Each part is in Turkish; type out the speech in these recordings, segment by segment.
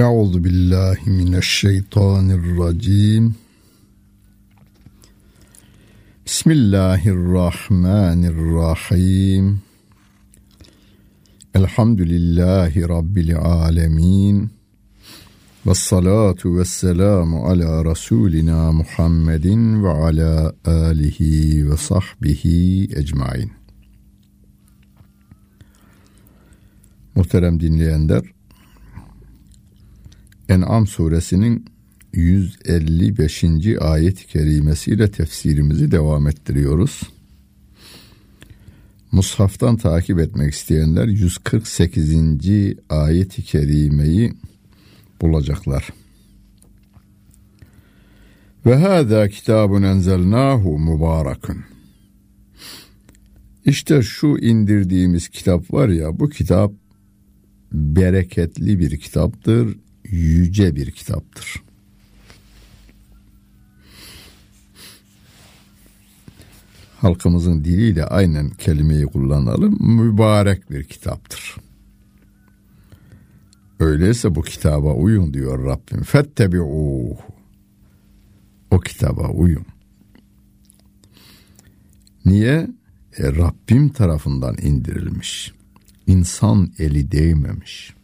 Euzu billahi mineşşeytanirracim. Bismillahirrahmanirrahim. Elhamdülillahi Rabbil alemin. Ve salatu ve selamu ala Resulina Muhammedin ve ala alihi ve sahbihi ecmain. Muhterem dinleyenler, En'am suresinin 155. ayet-i kerimesiyle tefsirimizi devam ettiriyoruz. Mushaftan takip etmek isteyenler 148. ayet-i kerimeyi bulacaklar. Ve hâzâ kitabun enzelnâhu mübârekun. İşte şu indirdiğimiz kitap var ya bu kitap bereketli bir kitaptır, yüce bir kitaptır. Halkımızın diliyle aynen kelimeyi kullanalım. Mübarek bir kitaptır. Öyleyse bu kitaba uyun diyor Rabbim. Fettebi'uhu. O kitaba uyun. Niye? E, Rabbim tarafından indirilmiş. İnsan eli değmemiş.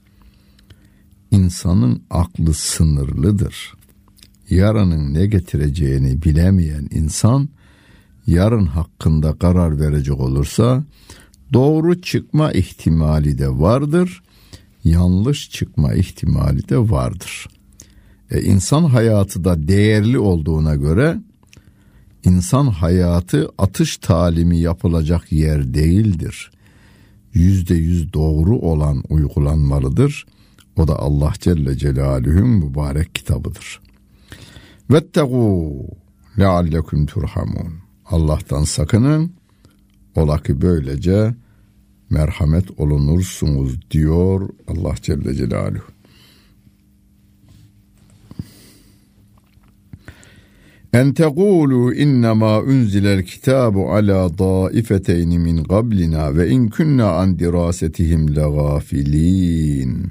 İnsanın aklı sınırlıdır. Yarının ne getireceğini bilemeyen insan yarın hakkında karar verecek olursa doğru çıkma ihtimali de vardır, yanlış çıkma ihtimali de vardır. E, insan hayatı da değerli olduğuna göre insan hayatı atış talimi yapılacak yer değildir. Yüzde yüz doğru olan uygulanmalıdır. O da Allah Celle Celaluhu'nun mübarek kitabıdır. Vettegû leallekum turhamun. Allah'tan sakının. Ola ki böylece merhamet olunursunuz diyor Allah Celle Celaluhu. En tegulu innema unzilel kitabu ala daifeteyn min qablina ve in kunna an dirasetihim legafilin.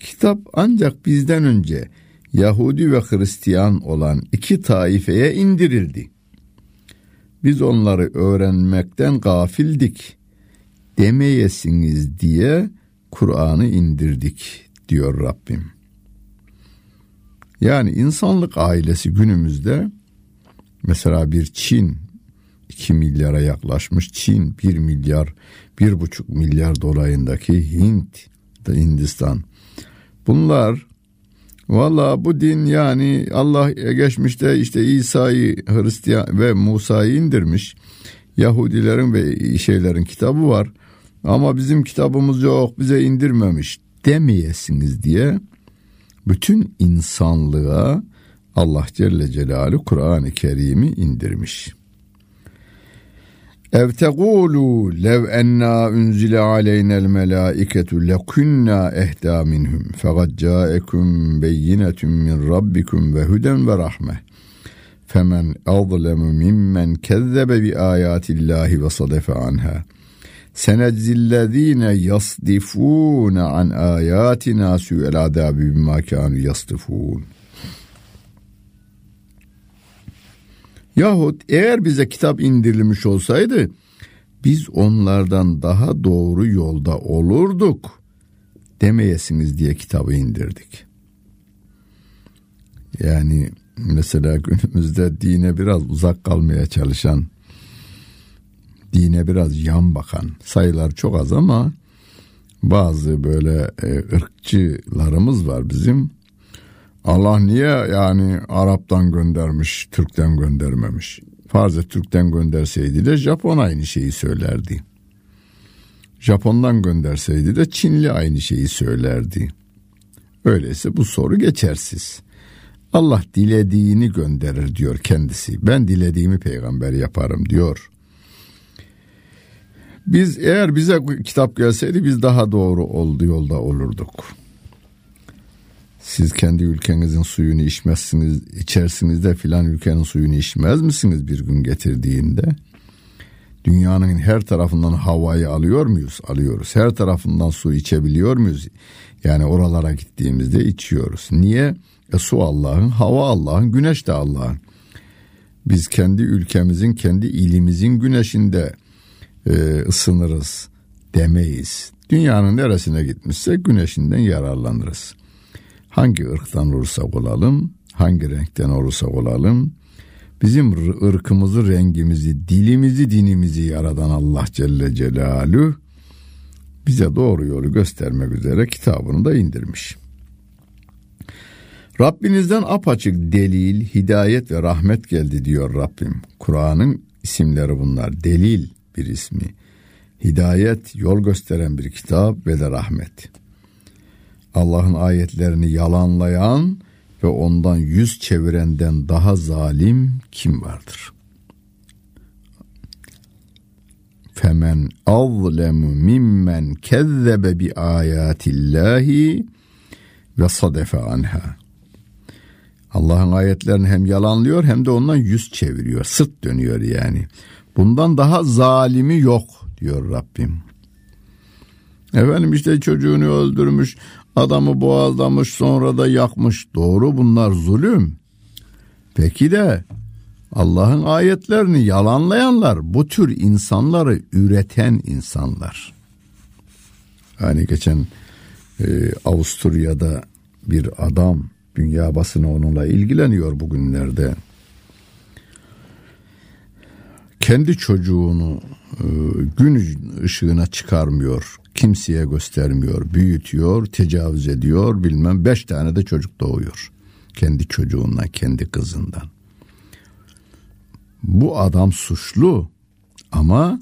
Kitap ancak bizden önce Yahudi ve Hristiyan olan iki taifeye indirildi. Biz onları öğrenmekten gafildik demeyesiniz diye Kur'an'ı indirdik diyor Rabbim. Yani insanlık ailesi günümüzde mesela bir Çin 2 milyara yaklaşmış Çin 1 milyar 1,5 milyar dolayındaki Hint Hindistan bunlar valla bu din yani Allah geçmişte işte İsa'yı Hristiyan ve Musa'yı indirmiş Yahudilerin ve şeylerin kitabı var ama bizim kitabımız yok bize indirmemiş demeyesiniz diye bütün insanlığa Allah Celle Celaluhu Kur'an-ı Kerim'i indirmiş. Ev tegulu lev enna unzile aleynel melaiketu lekunna ehda minhum fegad caekum beyinetun min rabbikum ve huden ve rahme femen azlemu mimmen kezzebe bi ayatillahi ve sadefe anha senezzillezine yasdifune an ayatina su'el adabi bima kanu yasdifun. Yahut eğer bize kitap indirilmiş olsaydı biz onlardan daha doğru yolda olurduk demeyesiniz diye kitabı indirdik. Yani mesela günümüzde dine biraz uzak kalmaya çalışan dine biraz yan bakan sayılar çok az ama bazı böyle e, ırkçılarımız var bizim. Allah niye yani Arap'tan göndermiş, Türk'ten göndermemiş? Farz et Türk'ten gönderseydi de Japon aynı şeyi söylerdi. Japon'dan gönderseydi de Çinli aynı şeyi söylerdi. Öyleyse bu soru geçersiz. Allah dilediğini gönderir diyor kendisi. Ben dilediğimi peygamber yaparım diyor. Biz eğer bize kitap gelseydi biz daha doğru oldu yolda olurduk. Siz kendi ülkenizin suyunu içmezsiniz, içersiniz de filan ülkenin suyunu içmez misiniz bir gün getirdiğinde? Dünyanın her tarafından havayı alıyor muyuz? Alıyoruz. Her tarafından su içebiliyor muyuz? Yani oralara gittiğimizde içiyoruz. Niye? E, su Allah'ın, hava Allah'ın, güneş de Allah'ın. Biz kendi ülkemizin, kendi ilimizin güneşinde e, ısınırız demeyiz. Dünyanın neresine gitmişse güneşinden yararlanırız. Hangi ırktan olursak olalım, hangi renkten olursak olalım, bizim ırkımızı, rengimizi, dilimizi, dinimizi yaradan Allah Celle Celaluhu bize doğru yolu göstermek üzere kitabını da indirmiş. Rabbinizden apaçık delil, hidayet ve rahmet geldi diyor Rabbim. Kur'an'ın isimleri bunlar. Delil bir ismi. Hidayet, yol gösteren bir kitap ve de rahmet. Allah'ın ayetlerini yalanlayan ve ondan yüz çevirenden daha zalim kim vardır? Femen azlemu mimmen kezzebe bi ayatillahi ve sadefe anha. Allah'ın ayetlerini hem yalanlıyor hem de ondan yüz çeviriyor. Sırt dönüyor yani. Bundan daha zalimi yok diyor Rabbim. Efendim işte çocuğunu öldürmüş, adamı boğazlamış sonra da yakmış. Doğru bunlar zulüm. Peki de Allah'ın ayetlerini yalanlayanlar bu tür insanları üreten insanlar. Hani geçen e, Avusturya'da bir adam dünya basını onunla ilgileniyor bugünlerde. Kendi çocuğunu e, gün ışığına çıkarmıyor, kimseye göstermiyor, büyütüyor, tecavüz ediyor bilmem beş tane de çocuk doğuyor. Kendi çocuğundan, kendi kızından. Bu adam suçlu ama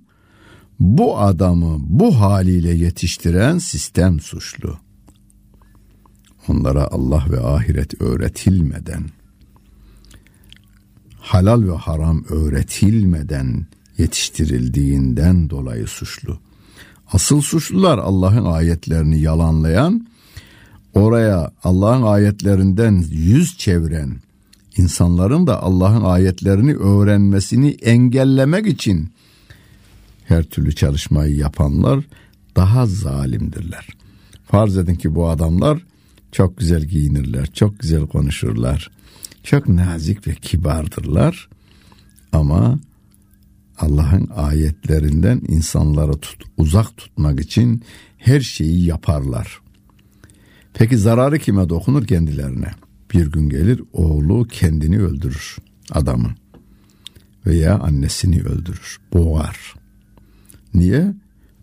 bu adamı bu haliyle yetiştiren sistem suçlu. Onlara Allah ve ahiret öğretilmeden, halal ve haram öğretilmeden yetiştirildiğinden dolayı suçlu. Asıl suçlular Allah'ın ayetlerini yalanlayan, oraya Allah'ın ayetlerinden yüz çeviren, insanların da Allah'ın ayetlerini öğrenmesini engellemek için her türlü çalışmayı yapanlar daha zalimdirler. Farz edin ki bu adamlar çok güzel giyinirler, çok güzel konuşurlar, çok nazik ve kibardırlar ama Allah'ın ayetlerinden insanları tut, uzak tutmak için her şeyi yaparlar. Peki zararı kime dokunur kendilerine? Bir gün gelir oğlu kendini öldürür adamı veya annesini öldürür, boğar. Niye?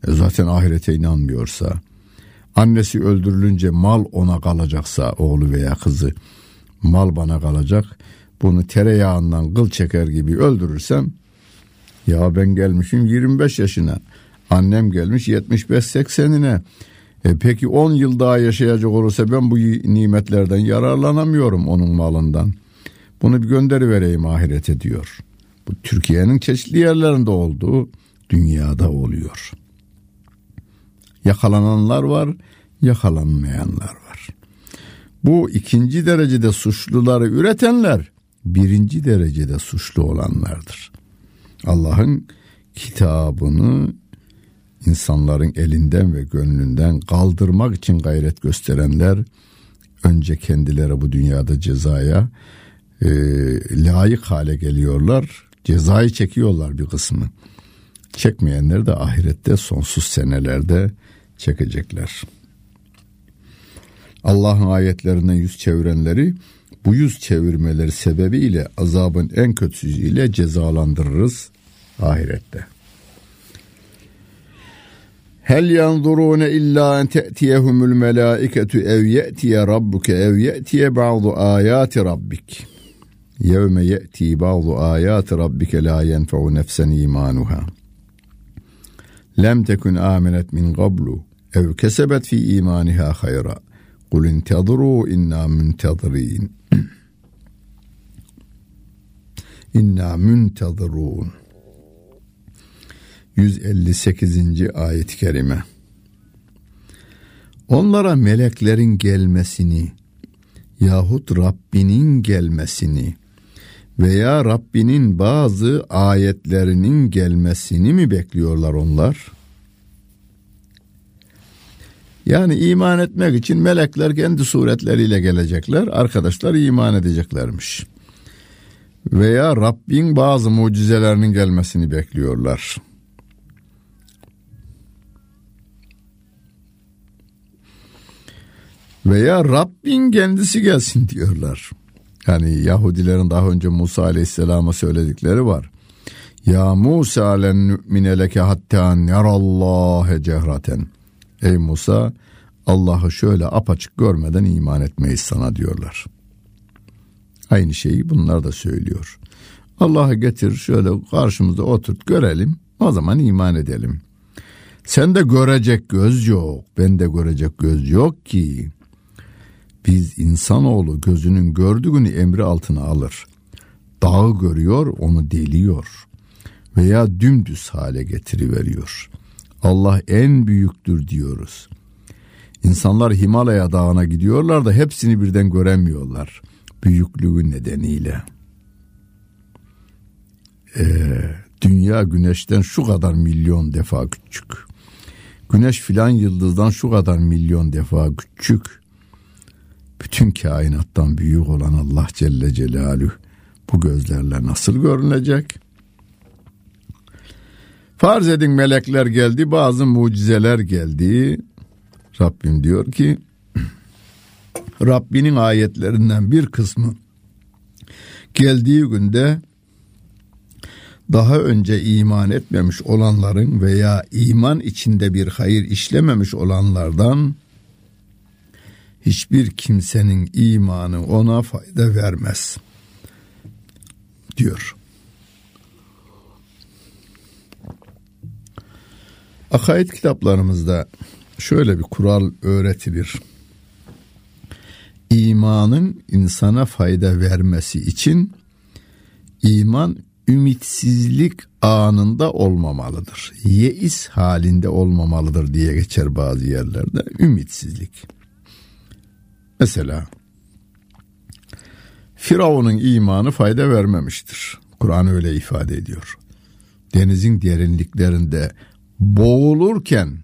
E zaten ahirete inanmıyorsa, annesi öldürülünce mal ona kalacaksa oğlu veya kızı, mal bana kalacak. Bunu tereyağından kıl çeker gibi öldürürsem ya ben gelmişim 25 yaşına. Annem gelmiş 75-80'ine. E peki 10 yıl daha yaşayacak olursa ben bu nimetlerden yararlanamıyorum onun malından. Bunu bir gönderi vereyim ahirete diyor. Bu Türkiye'nin çeşitli yerlerinde olduğu dünyada oluyor. Yakalananlar var, yakalanmayanlar var. Bu ikinci derecede suçluları üretenler birinci derecede suçlu olanlardır. Allah'ın kitabını insanların elinden ve gönlünden kaldırmak için gayret gösterenler önce kendileri bu dünyada cezaya e, layık hale geliyorlar. Cezayı çekiyorlar bir kısmı. Çekmeyenler de ahirette sonsuz senelerde çekecekler. Allah'ın ayetlerinden yüz çevirenleri bu yüz çevirmeleri sebebiyle azabın en kötüsüyle cezalandırırız ahirette. Hel yanzurune illa en te'tiyehumul melaiketu ev ye'tiye rabbuke ev ye'tiye ba'du ayati rabbik. Yevme ye'ti ba'du ayati rabbike la yenfe'u nefsen imanuha. Lem tekun amenet min qablu ev kesebet fi imaniha hayra. Kul intezuru inna muntezirin. İnna muntazirun. 158. ayet-i kerime. Onlara meleklerin gelmesini yahut Rabbinin gelmesini veya Rabbinin bazı ayetlerinin gelmesini mi bekliyorlar onlar? Yani iman etmek için melekler kendi suretleriyle gelecekler, arkadaşlar iman edeceklermiş. Veya Rabbin bazı mucizelerinin gelmesini bekliyorlar. Veya Rabbin kendisi gelsin diyorlar. Yani Yahudilerin daha önce Musa Aleyhisselam'a söyledikleri var. Ya Musa len nu'mine leke hatta nerallâhe cehraten. Ey Musa Allah'ı şöyle apaçık görmeden iman etmeyiz sana diyorlar. Aynı şeyi bunlar da söylüyor. Allah'ı getir şöyle karşımızda oturt görelim o zaman iman edelim. Sen de görecek göz yok ben de görecek göz yok ki. Biz insanoğlu gözünün gördüğünü emri altına alır. Dağı görüyor onu deliyor veya dümdüz hale getiriveriyor. Allah en büyüktür diyoruz. İnsanlar Himalaya dağına gidiyorlar da hepsini birden göremiyorlar. Büyüklüğü nedeniyle. Ee, dünya güneşten şu kadar milyon defa küçük. Güneş filan yıldızdan şu kadar milyon defa küçük. Bütün kainattan büyük olan Allah Celle Celaluhu bu gözlerle nasıl görünecek? Farz edin melekler geldi, bazı mucizeler geldi. Rabbim diyor ki Rabbinin ayetlerinden bir kısmı geldiği günde daha önce iman etmemiş olanların veya iman içinde bir hayır işlememiş olanlardan hiçbir kimsenin imanı ona fayda vermez diyor. Akaid kitaplarımızda şöyle bir kural öğretilir. İmanın insana fayda vermesi için iman ümitsizlik anında olmamalıdır. Yeis halinde olmamalıdır diye geçer bazı yerlerde. Ümitsizlik. Mesela Firavun'un imanı fayda vermemiştir. Kur'an öyle ifade ediyor. Denizin derinliklerinde boğulurken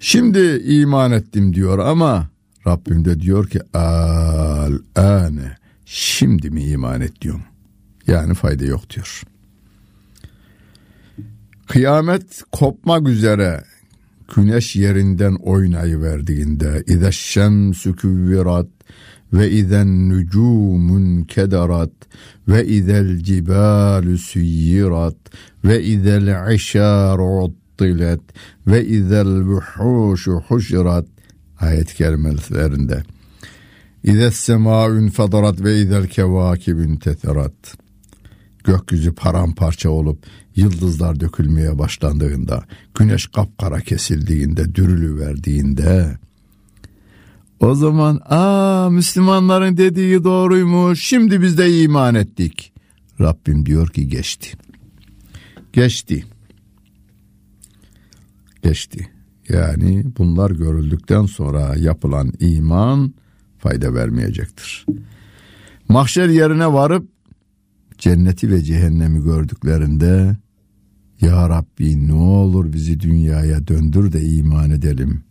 şimdi iman ettim diyor ama Rabbim de diyor ki al ane şimdi mi iman et diyorum. Yani fayda yok diyor. Kıyamet kopmak üzere güneş yerinden oynayıverdiğinde İze şemsü küvvirat ve izen nucumun kederat ve izel cibalu süyyirat ve izel işar uttilet ve izel buhuşu huşrat. Ayet kelimelerinde İze semaun fadarat ve izel kevakibün teterat gökyüzü paramparça olup yıldızlar dökülmeye başlandığında, güneş kapkara kesildiğinde, dürülü verdiğinde o zaman aa Müslümanların dediği doğruymuş. Şimdi biz de iman ettik. Rabbim diyor ki geçti. Geçti. Geçti. Yani bunlar görüldükten sonra yapılan iman fayda vermeyecektir. Mahşer yerine varıp cenneti ve cehennemi gördüklerinde Ya Rabbi ne olur bizi dünyaya döndür de iman edelim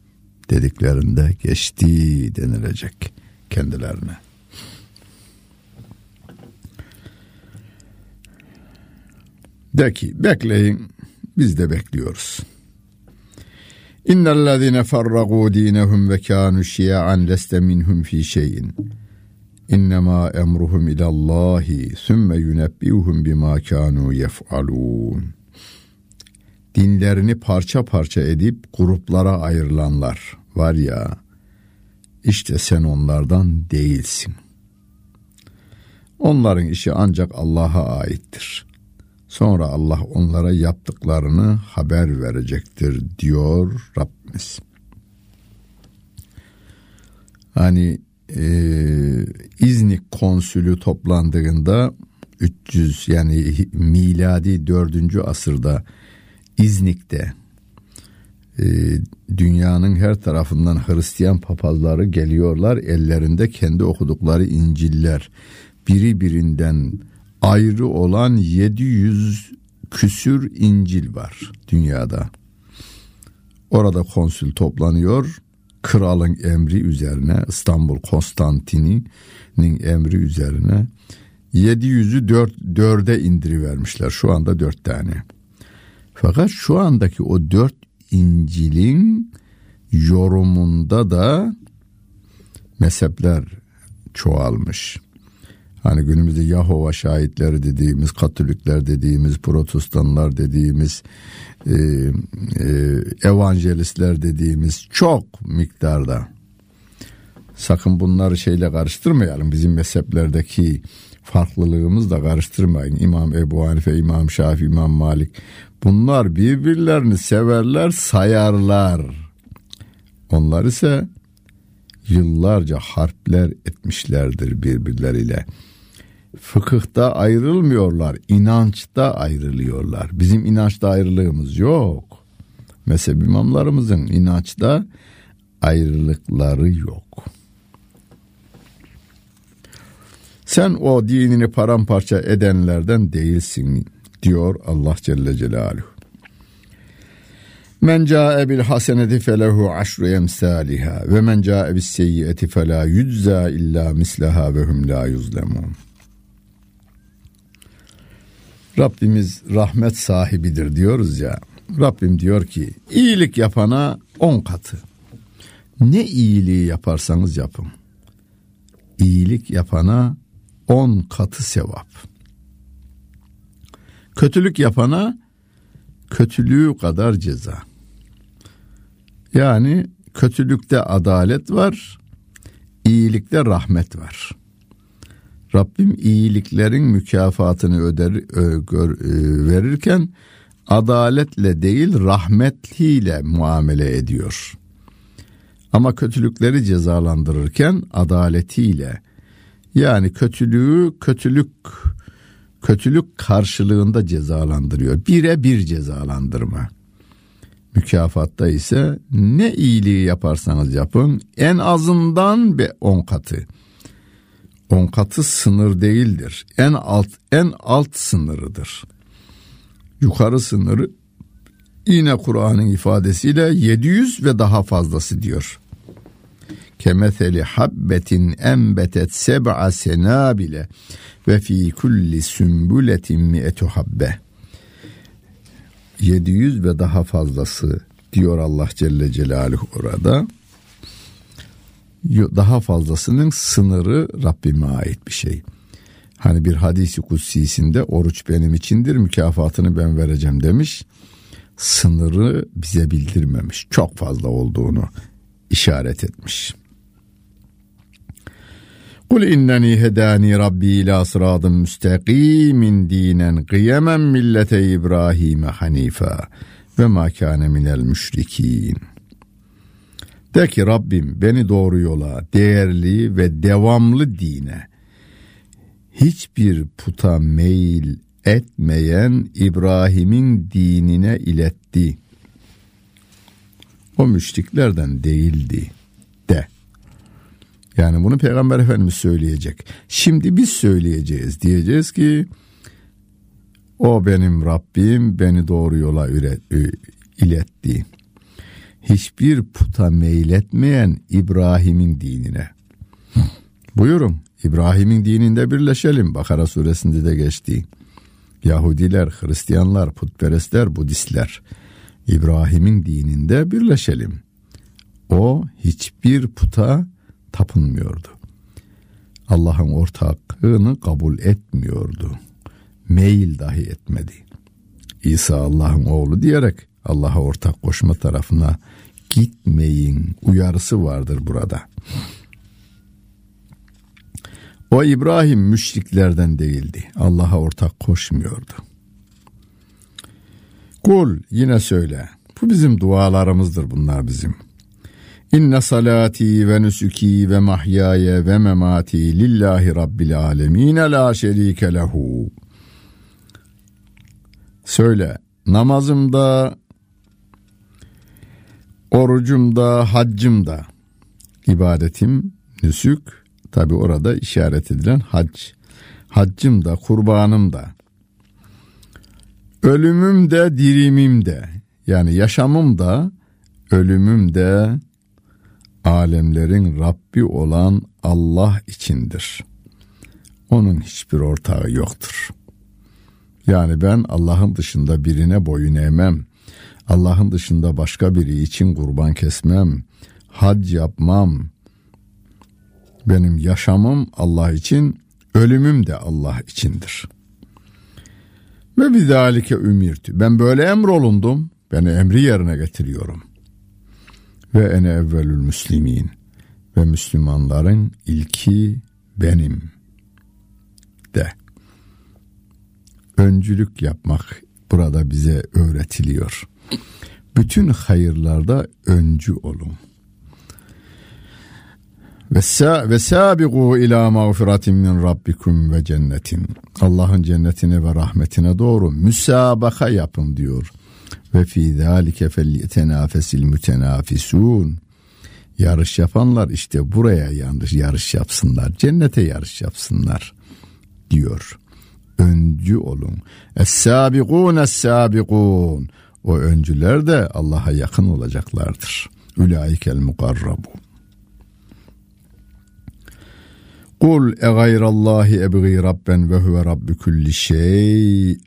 dediklerinde geçti denilecek kendilerine. De ki bekleyin biz de bekliyoruz. İnnellezine farragu dinehum ve kanu şia'an leste minhum fi şeyin. İnnemâ emruhum ilallahi sümme yunebbiuhum bima kanu yef'alun. Dinlerini parça parça edip gruplara ayrılanlar var ya, işte sen onlardan değilsin. Onların işi ancak Allah'a aittir. Sonra Allah onlara yaptıklarını haber verecektir diyor Rabbimiz. Hani e, İznik konsülü toplandığında 300 yani miladi 4. asırda İznik'te e, dünyanın her tarafından Hristiyan papazları geliyorlar ellerinde kendi okudukları İncil'ler biri birinden ayrı olan 700 küsür İncil var dünyada. Orada konsül toplanıyor. Kralın emri üzerine İstanbul Konstantini'nin emri üzerine 700'ü 4, 4'e indirivermişler. Şu anda 4 tane. Fakat şu andaki o 4 İncil'in yorumunda da mezhepler çoğalmış. Hani günümüzde Yahova şahitleri dediğimiz, Katolikler dediğimiz, Protestanlar dediğimiz, e, e, evangelistler dediğimiz çok miktarda. Sakın bunları şeyle karıştırmayalım. Bizim mezheplerdeki farklılığımız da karıştırmayın. İmam Ebu Hanife, İmam Şafi, İmam Malik. Bunlar birbirlerini severler, sayarlar. Onlar ise yıllarca harpler etmişlerdir birbirleriyle. Fıkıhta ayrılmıyorlar, inançta ayrılıyorlar. Bizim inançta ayrılığımız yok. Mezhep imamlarımızın inançta ayrılıkları yok. Sen o dinini paramparça edenlerden değilsin diyor Allah Celle Celaluhu. Men ca'e bil haseneti felehu aşru emsaliha ve men ca'e bis seyyiati fela yüzza illa mislaha ve hum la yuzlemun. Rabbimiz rahmet sahibidir diyoruz ya. Rabbim diyor ki iyilik yapana on katı. Ne iyiliği yaparsanız yapın. İyilik yapana on katı sevap. Kötülük yapana kötülüğü kadar ceza. Yani kötülükte adalet var, iyilikte rahmet var. Rabbim iyiliklerin mükafatını öder, ö, gör, ö, verirken adaletle değil rahmetliyle muamele ediyor. Ama kötülükleri cezalandırırken adaletiyle yani kötülüğü kötülük kötülük karşılığında cezalandırıyor. Bire bir cezalandırma. Mükafatta ise ne iyiliği yaparsanız yapın en azından bir on katı. On katı sınır değildir. En alt en alt sınırıdır. Yukarı sınırı yine Kur'an'ın ifadesiyle 700 ve daha fazlası diyor. Kemetheli habbetin embetet seb'a senabile ve fi kulli sümbületin mi'etu habbe. 700 ve daha fazlası diyor Allah Celle Celaluhu orada. Daha fazlasının sınırı Rabbime ait bir şey. Hani bir hadisi kutsisinde oruç benim içindir mükafatını ben vereceğim demiş. Sınırı bize bildirmemiş. Çok fazla olduğunu işaret etmiş. Kul inneni hedani rabbi ila sıradın müstakimin dinen kıyemen millete İbrahim'e hanifa ve ma minel müşrikin. De ki Rabbim beni doğru yola, değerli ve devamlı dine, hiçbir puta meyil etmeyen İbrahim'in dinine iletti. O müşriklerden değildi de. Yani bunu Peygamber Efendimiz söyleyecek. Şimdi biz söyleyeceğiz. Diyeceğiz ki o benim Rabbim beni doğru yola iletti. Hiçbir puta meyletmeyen İbrahim'in dinine. Buyurun İbrahim'in dininde birleşelim. Bakara suresinde de geçti. Yahudiler, Hristiyanlar, putperestler, Budistler İbrahim'in dininde birleşelim. O hiçbir puta tapınmıyordu. Allah'ın ortaklığını kabul etmiyordu. Meyil dahi etmedi. İsa Allah'ın oğlu diyerek Allah'a ortak koşma tarafına gitmeyin uyarısı vardır burada. O İbrahim müşriklerden değildi. Allah'a ortak koşmuyordu. Kul yine söyle. Bu bizim dualarımızdır bunlar bizim. İnne salati ve nusuki ve mahyaya ve memati lillahi rabbil alemin la şerike lehu. Söyle namazımda, orucumda, haccımda ibadetim, nüsük tabi orada işaret edilen hac. haccım da, kurbanım da, ölümüm de, dirimim de, yani yaşamım da, ölümüm de, alemlerin Rabbi olan Allah içindir. Onun hiçbir ortağı yoktur. Yani ben Allah'ın dışında birine boyun eğmem. Allah'ın dışında başka biri için kurban kesmem. Hac yapmam. Benim yaşamım Allah için, ölümüm de Allah içindir. Ve bizalike ümirtü. Ben böyle emrolundum. Ben emri yerine getiriyorum. Ve ene evvelül müslimin. Ve Müslümanların ilki benim de. Öncülük yapmak burada bize öğretiliyor. Bütün hayırlarda öncü olun. Ve sa ve sabiqu ila mağfiratin min rabbikum ve cennetin. Allah'ın cennetine ve rahmetine doğru müsabaka yapın diyor. Ve fi zalike felyetenafesil mütenafisun. Yarış yapanlar işte buraya yanlış yarış yapsınlar. Cennete yarış yapsınlar diyor. Öncü olun. Es-sabiqun es-sabiqun. O öncüler de Allah'a yakın olacaklardır. Ülaikel mukarrabun. Kul e gayrallahi ebgi rabben ve huve rabbi kulli şey.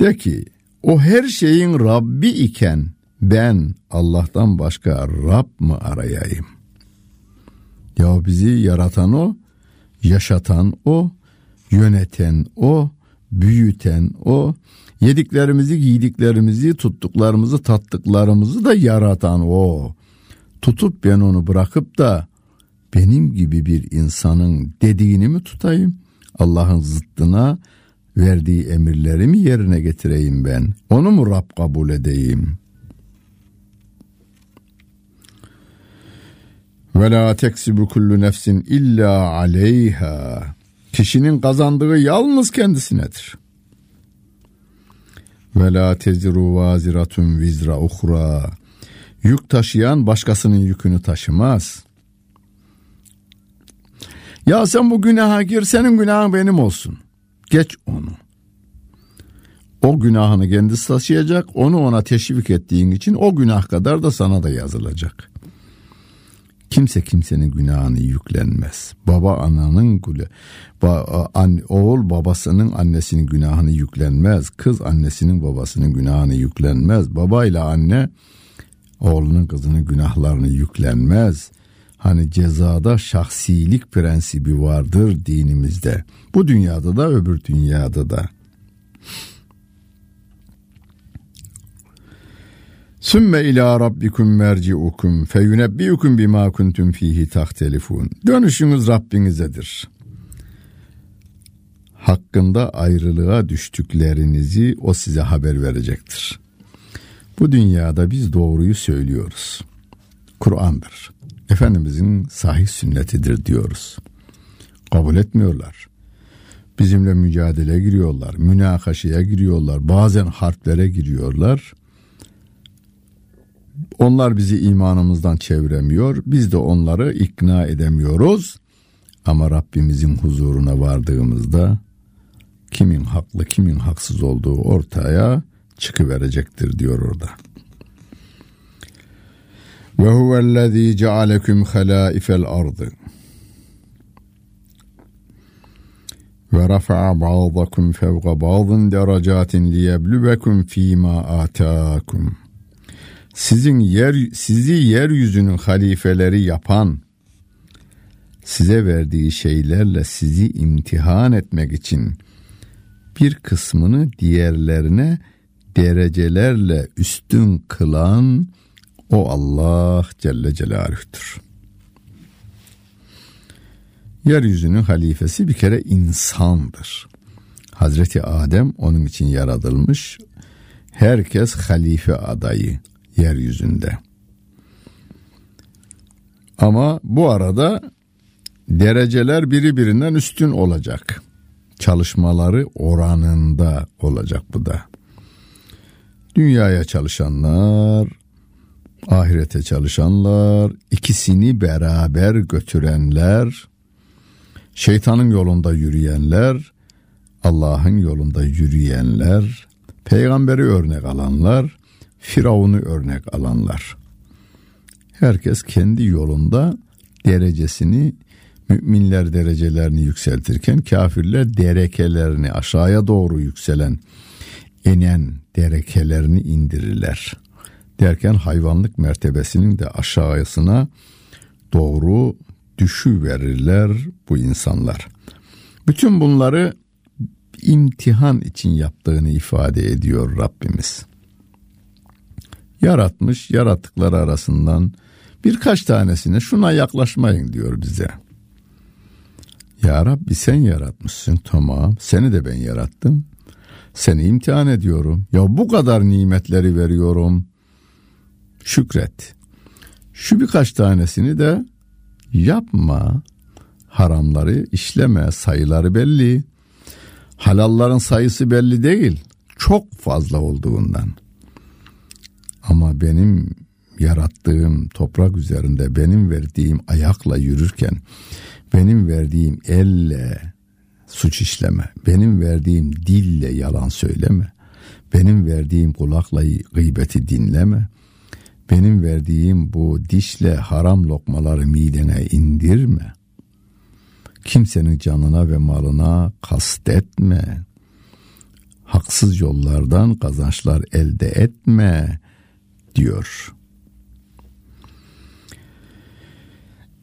De ki o her şeyin Rabbi iken ben Allah'tan başka Rab mı arayayım? Ya bizi yaratan o, yaşatan o, yöneten o, büyüten o, yediklerimizi, giydiklerimizi, tuttuklarımızı, tattıklarımızı da yaratan o. Tutup ben onu bırakıp da benim gibi bir insanın dediğini mi tutayım? Allah'ın zıttına verdiği emirleri mi yerine getireyim ben? Onu mu Rab kabul edeyim? Ve la teksibu kullu nefsin illa aleyha. Kişinin kazandığı yalnız kendisinedir. Ve la teziru vaziratun vizra uhra. Yük taşıyan başkasının yükünü taşımaz. Ya sen bu günaha gir senin günahın benim olsun. Geç onu. O günahını kendisi taşıyacak. Onu ona teşvik ettiğin için o günah kadar da sana da yazılacak. Kimse kimsenin günahını yüklenmez. Baba ananın gülü, ba, an, oğul babasının annesinin günahını yüklenmez. Kız annesinin babasının günahını yüklenmez. Baba ile anne oğlunun kızının günahlarını yüklenmez. Hani cezada şahsilik prensibi vardır dinimizde. Bu dünyada da öbür dünyada da. Sümme ila rabbikum merci'ukum feyunebbiukum bima kuntum fihi tahtelifun. Dönüşünüz Rabbinizedir. Hakkında ayrılığa düştüklerinizi o size haber verecektir. Bu dünyada biz doğruyu söylüyoruz. Kur'an'dır. Efendimizin sahih sünnetidir diyoruz. Kabul etmiyorlar. Bizimle mücadele giriyorlar, münakaşaya giriyorlar, bazen harplere giriyorlar. Onlar bizi imanımızdan çeviremiyor, biz de onları ikna edemiyoruz. Ama Rabbimizin huzuruna vardığımızda kimin haklı kimin haksız olduğu ortaya çıkıverecektir diyor orada. Ve huvellezî cealekum halâifel ardı. Ve rafa'a ba'dakum fevqa ba'dın derecatin liyebluvekum fîmâ âtâkum. Sizin yer, sizi yeryüzünün halifeleri yapan, size verdiği şeylerle sizi imtihan etmek için bir kısmını diğerlerine derecelerle üstün kılan o Allah Celle Celaluh'tür. Yeryüzünün halifesi bir kere insandır. Hazreti Adem onun için yaratılmış. Herkes halife adayı yeryüzünde. Ama bu arada dereceler biri birinden üstün olacak. Çalışmaları oranında olacak bu da. Dünyaya çalışanlar, ahirete çalışanlar, ikisini beraber götürenler, Şeytanın yolunda yürüyenler, Allah'ın yolunda yürüyenler, peygamberi örnek alanlar, Firavun'u örnek alanlar. Herkes kendi yolunda derecesini müminler derecelerini yükseltirken kafirler derekelerini aşağıya doğru yükselen inen derekelerini indirirler. Derken hayvanlık mertebesinin de aşağısına doğru düşü verirler bu insanlar. Bütün bunları imtihan için yaptığını ifade ediyor Rabbimiz. Yaratmış, yarattıkları arasından birkaç tanesine şuna yaklaşmayın diyor bize. Ya Rabbi sen yaratmışsın tamam seni de ben yarattım. Seni imtihan ediyorum. Ya bu kadar nimetleri veriyorum. Şükret. Şu birkaç tanesini de yapma. Haramları işleme. Sayıları belli. Halalların sayısı belli değil. Çok fazla olduğundan. Ama benim yarattığım toprak üzerinde benim verdiğim ayakla yürürken benim verdiğim elle suç işleme, benim verdiğim dille yalan söyleme, benim verdiğim kulakla gıybeti dinleme, benim verdiğim bu dişle haram lokmaları midene indirme. Kimsenin canına ve malına kastetme. Haksız yollardan kazançlar elde etme diyor.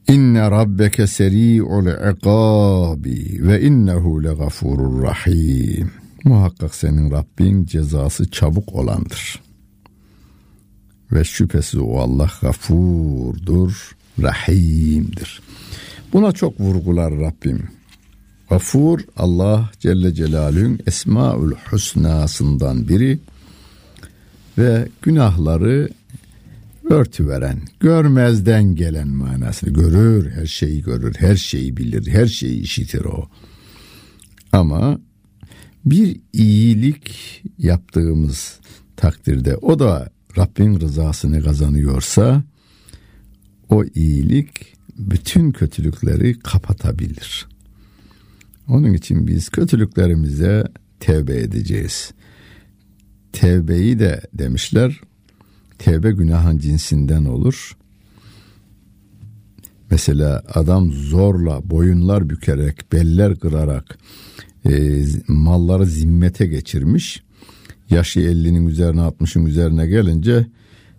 İnne rabbeke seri'ul ikabi ve innehu legafurur rahim. Muhakkak senin Rabbin cezası çabuk olandır. Ve şüphesiz o Allah gafurdur, rahimdir. Buna çok vurgular Rabbim. Gafur Allah Celle Celaluhu'nun Esmaül Hüsna'sından biri ve günahları örtü veren, görmezden gelen manası. Görür, her şeyi görür, her şeyi bilir, her şeyi işitir o. Ama bir iyilik yaptığımız takdirde o da Rabbin rızasını kazanıyorsa o iyilik bütün kötülükleri kapatabilir. Onun için biz kötülüklerimize tevbe edeceğiz. Tevbeyi de demişler tevbe günahın cinsinden olur. Mesela adam zorla boyunlar bükerek, beller kırarak e, malları zimmete geçirmiş. Yaşı 50'nin üzerine 60'ın üzerine gelince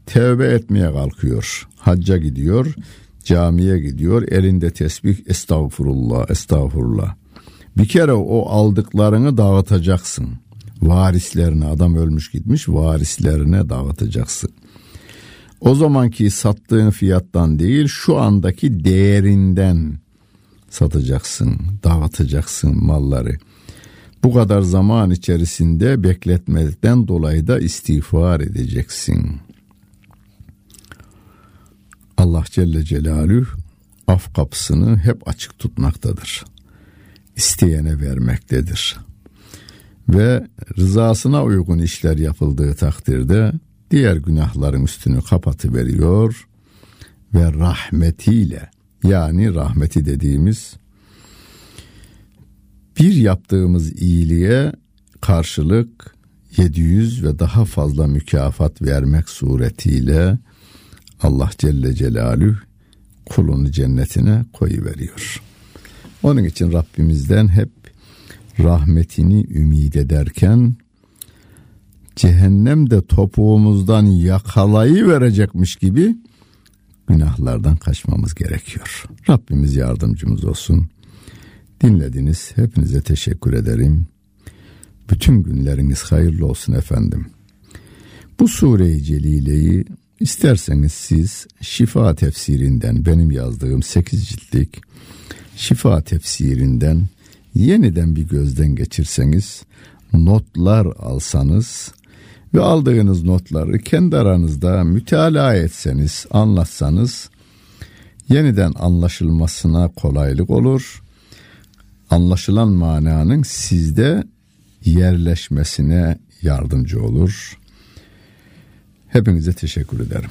tevbe etmeye kalkıyor. Hacca gidiyor, camiye gidiyor, elinde tesbih estağfurullah, estağfurullah. Bir kere o aldıklarını dağıtacaksın. Varislerine adam ölmüş gitmiş varislerine dağıtacaksın. O zamanki sattığın fiyattan değil şu andaki değerinden satacaksın, dağıtacaksın malları. Bu kadar zaman içerisinde bekletmekten dolayı da istiğfar edeceksin. Allah Celle Celaluhu af kapısını hep açık tutmaktadır. İsteyene vermektedir. Ve rızasına uygun işler yapıldığı takdirde diğer günahların üstünü kapatı veriyor ve rahmetiyle yani rahmeti dediğimiz bir yaptığımız iyiliğe karşılık 700 ve daha fazla mükafat vermek suretiyle Allah Celle Celaluhu kulunu cennetine koyu veriyor. Onun için Rabbimizden hep rahmetini ümid ederken cehennem de topuğumuzdan yakalayı verecekmiş gibi günahlardan kaçmamız gerekiyor. Rabbimiz yardımcımız olsun. Dinlediniz. Hepinize teşekkür ederim. Bütün günleriniz hayırlı olsun efendim. Bu sure-i celileyi isterseniz siz şifa tefsirinden benim yazdığım 8 ciltlik şifa tefsirinden yeniden bir gözden geçirseniz notlar alsanız ve aldığınız notları kendi aranızda mütalaa etseniz, anlatsanız yeniden anlaşılmasına kolaylık olur. Anlaşılan mananın sizde yerleşmesine yardımcı olur. Hepinize teşekkür ederim.